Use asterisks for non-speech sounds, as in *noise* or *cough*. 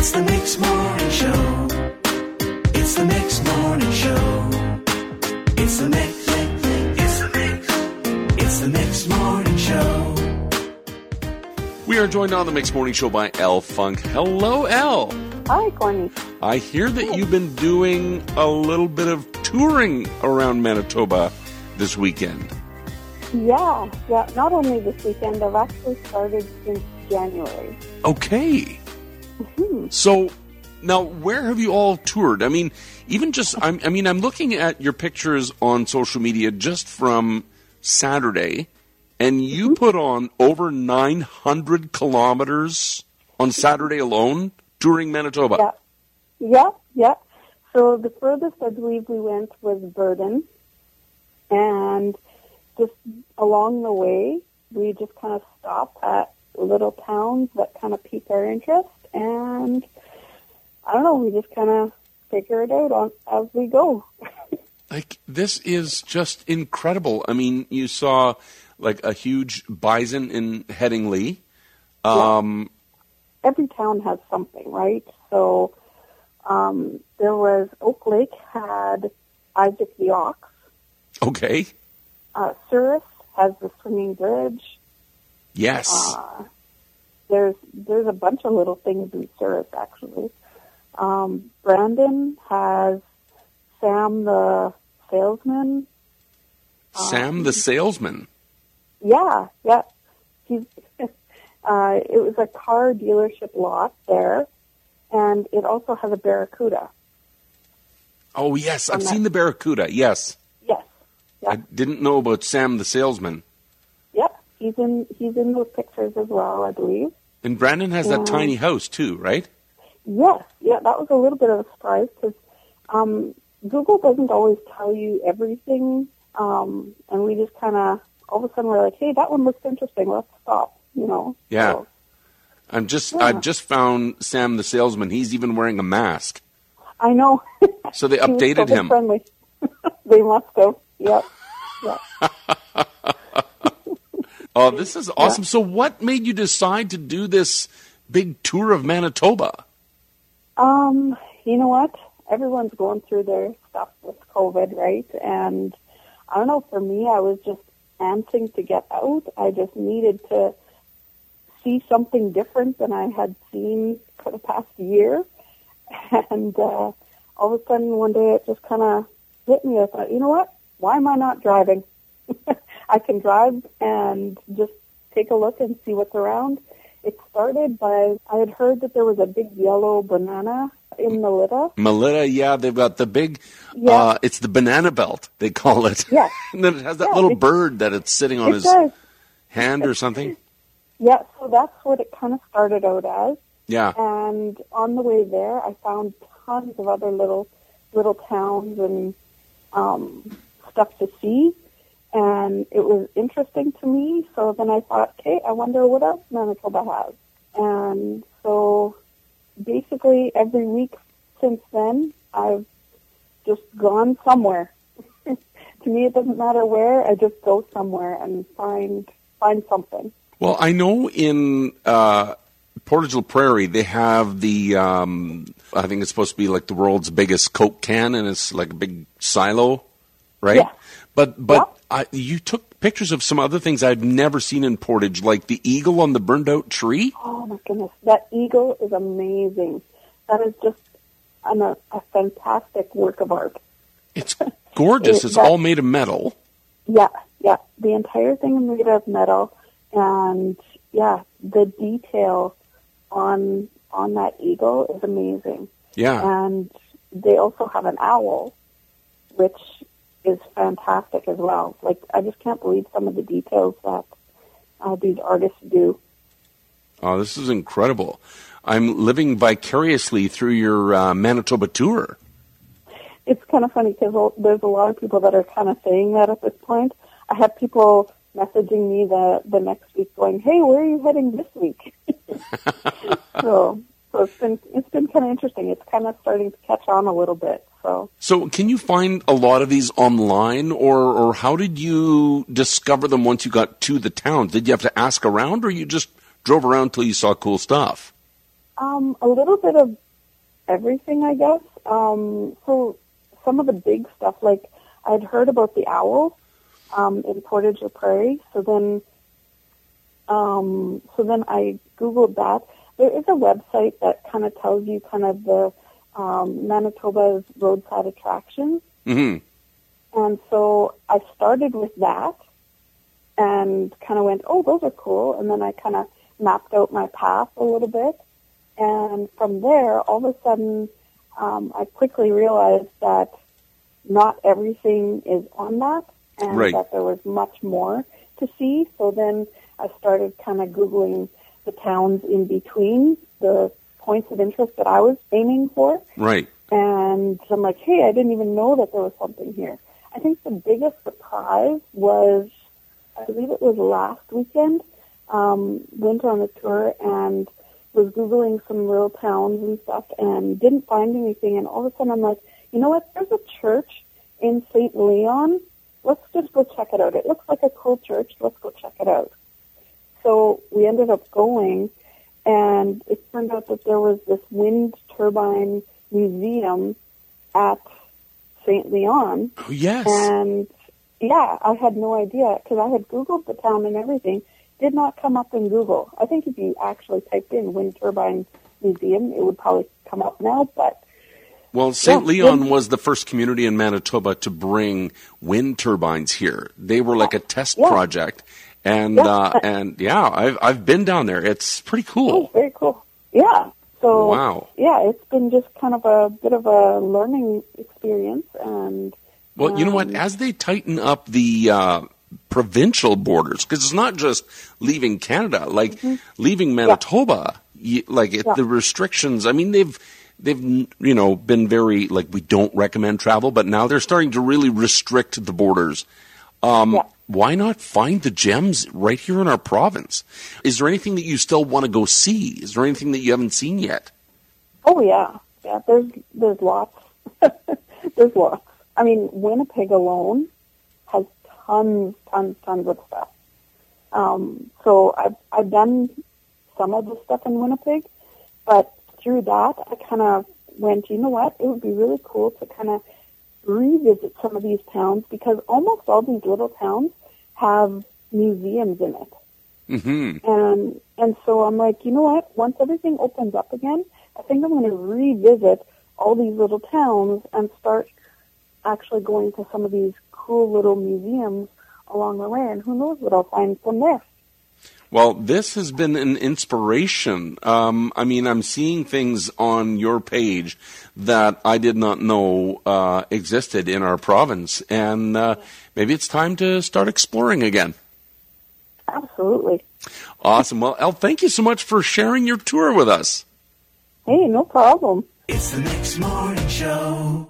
It's the Mix Morning Show. It's the Mix Morning Show. It's the Mix. It's the Mix. It's the Mix Morning Show. We are joined on the Mixed Morning Show by Elle Funk. Hello, Elle. Hi, Corny. I hear that you've been doing a little bit of touring around Manitoba this weekend. Yeah, yeah. Not only this weekend, I've actually started since January. Okay. So now, where have you all toured? I mean, even just I'm, I mean, I'm looking at your pictures on social media just from Saturday, and you mm-hmm. put on over 900 kilometers on Saturday alone touring Manitoba. Yeah, yeah, yeah. So the furthest I believe we went was Virden, and just along the way, we just kind of stopped at little towns that kind of pique our interest, and I don't know, we just kind of figure it out on as we go. *laughs* Like this is just incredible. I mean, you saw like a huge bison in Headingley. Um, Every town has something, right? So um, there was Oak Lake had Isaac the Ox. Okay. Uh, has the swinging bridge. Yes. Uh, there's there's a bunch of little things in Souris actually. Um, Brandon has Sam the salesman. Sam the salesman. Yeah, yeah. He's *laughs* uh, it was a car dealership lot there, and it also has a Barracuda. Oh yes, I've seen the Barracuda. Yes. Yes, yeah, I didn't know about Sam the salesman. In he's in those pictures as well, I believe. And Brandon has that tiny house too, right? Yes, yeah, that was a little bit of a surprise because um, Google doesn't always tell you everything, um, and we just kind of all of a sudden we're like, hey, that one looks interesting. Let's stop. You know. Yeah. So, I'm just Yeah. I've just found Sam the salesman. He's even wearing a mask. I know. So they *laughs* updated him. Friendly. *laughs* they must have. Yep. Yep. *laughs* Oh, this is awesome. So what made you decide to do this big tour of Manitoba? Um, you know what? Everyone's going through their stuff with COVID, right? And I don't know, for me, I was just antsing to get out. I just needed to see something different than I had seen for the past year. *laughs* And uh, all of a sudden, one day, it just kind of hit me. I thought, you know what? Why am I not driving? *laughs* I can drive and just take a look and see what's around. It started by I had heard that there was a big yellow banana in Melita. Melita, yeah, they've got the big Yeah. uh it's the banana belt, they call it. Yeah. *laughs* and then it has that Yeah, little bird that it's sitting on It his does. hand or something. Yeah, so that's what it kind of started out as. Yeah. And on the way there, I found tons of other little little towns and um, stuff to see, and it was interesting to me. So then I thought, okay, I wonder what else Manitoba has. And so basically, every week since then, I've just gone somewhere. *laughs* to me, it doesn't matter where. I just go somewhere and find find something. Well, I know in uh, Portage La Prairie they have the um, I think it's supposed to be like the world's biggest Coke can, and it's like a big silo, right? Yeah. But but. I, you took pictures of some other things I've never seen in Portage, like the eagle on the burned out tree. Oh my goodness, that eagle is amazing. That is just an, a, a fantastic work of art. It's gorgeous. It- *laughs* It's that- all made of metal. Yeah, yeah. The entire thing is made of metal, and yeah, the detail on on that eagle is amazing. Yeah. And they also have an owl, which is fantastic as well. Like I just can't believe some of the details that uh, these artists do. Oh, this is incredible. I'm living vicariously through your uh, Manitoba tour. it's kind of funny because there's a lot of people that are kind of saying that at this point. I have people messaging me the the next week going, "Hey, where are you heading this week?" *laughs* so, so it's been it's been kind of interesting. It's kind of starting to catch on a little bit. So, So, can you find a lot of these online, or or how did you discover them once you got to the town? Did you have to ask around, or you just drove around till you saw cool stuff? Um, a little bit of everything, I guess. Um, so some of the big stuff, like I'd heard about the owls um, in Portage la Prairie. So then, um, so then I googled that. There is a website that kind of tells you kind of the um, Manitoba's roadside attractions. hmm And so I started with that and kind of went, oh, those are cool. And then I kind of mapped out my path a little bit. And from there, all of a sudden, um, I quickly realized that not everything is on that and Right. that there was much more to see. So then I started kind of Googling the towns in between the points of interest that I was aiming for. Right. And I'm like, hey, I didn't even know that there was something here. I think the biggest surprise was, I believe it was last weekend, um, went on a tour and was Googling some rural towns and stuff and didn't find anything. And all of a sudden I'm like, you know what? There's a church in St. Leon. Let's just go check it out. It looks like a cool church. Let's go check it out. So we ended up going and it turned out that there was this wind turbine museum at St. Leon. Oh, yes. And yeah, I had no idea because I had Googled the town and everything. Did not come up in Google. I think if you actually typed in wind turbine museum, it would probably come up now. But Well, St. Yeah, Leon was the first community in Manitoba to bring wind turbines here. They were like a test Yeah. project, and Yeah. uh, and yeah, I've I've been down there. It's pretty oh, cool. very cool. Yeah. So Wow. yeah, it's been just kind of a bit of a learning experience, and Well, you know what? um, As they tighten up the uh, provincial borders, because it's not just leaving Canada, like leaving Manitoba, y like it, Mm-hmm. Yeah. the restrictions. I mean, they've they've you know been very like we don't recommend travel, but now they're starting to really restrict the borders. Um, Yeah. Why not find the gems right here in our province? Is there anything that you still want to go see? Is there anything that you haven't seen yet? Oh yeah, yeah. There's there's lots. *laughs* there's lots. I mean, Winnipeg alone has tons, tons, tons of stuff. Um, so I've I've done some of the stuff in Winnipeg, but through that I kind of went. You know what? It would be really cool to kind of revisit some of these towns because almost all these little towns have museums in it. hmm And and so I'm like, you know what? Once everything opens up again, I think I'm going to revisit all these little towns and start actually going to some of these cool little museums along the way. And who knows what I'll find from there? Well, this has been an inspiration. Um, I mean, I'm seeing things on your page that I did not know uh, existed in our province, and uh, maybe it's time to start exploring again. Absolutely. Awesome. Well, Elle, thank you so much for sharing your tour with us. Hey, no problem. It's the Mix Morning Show.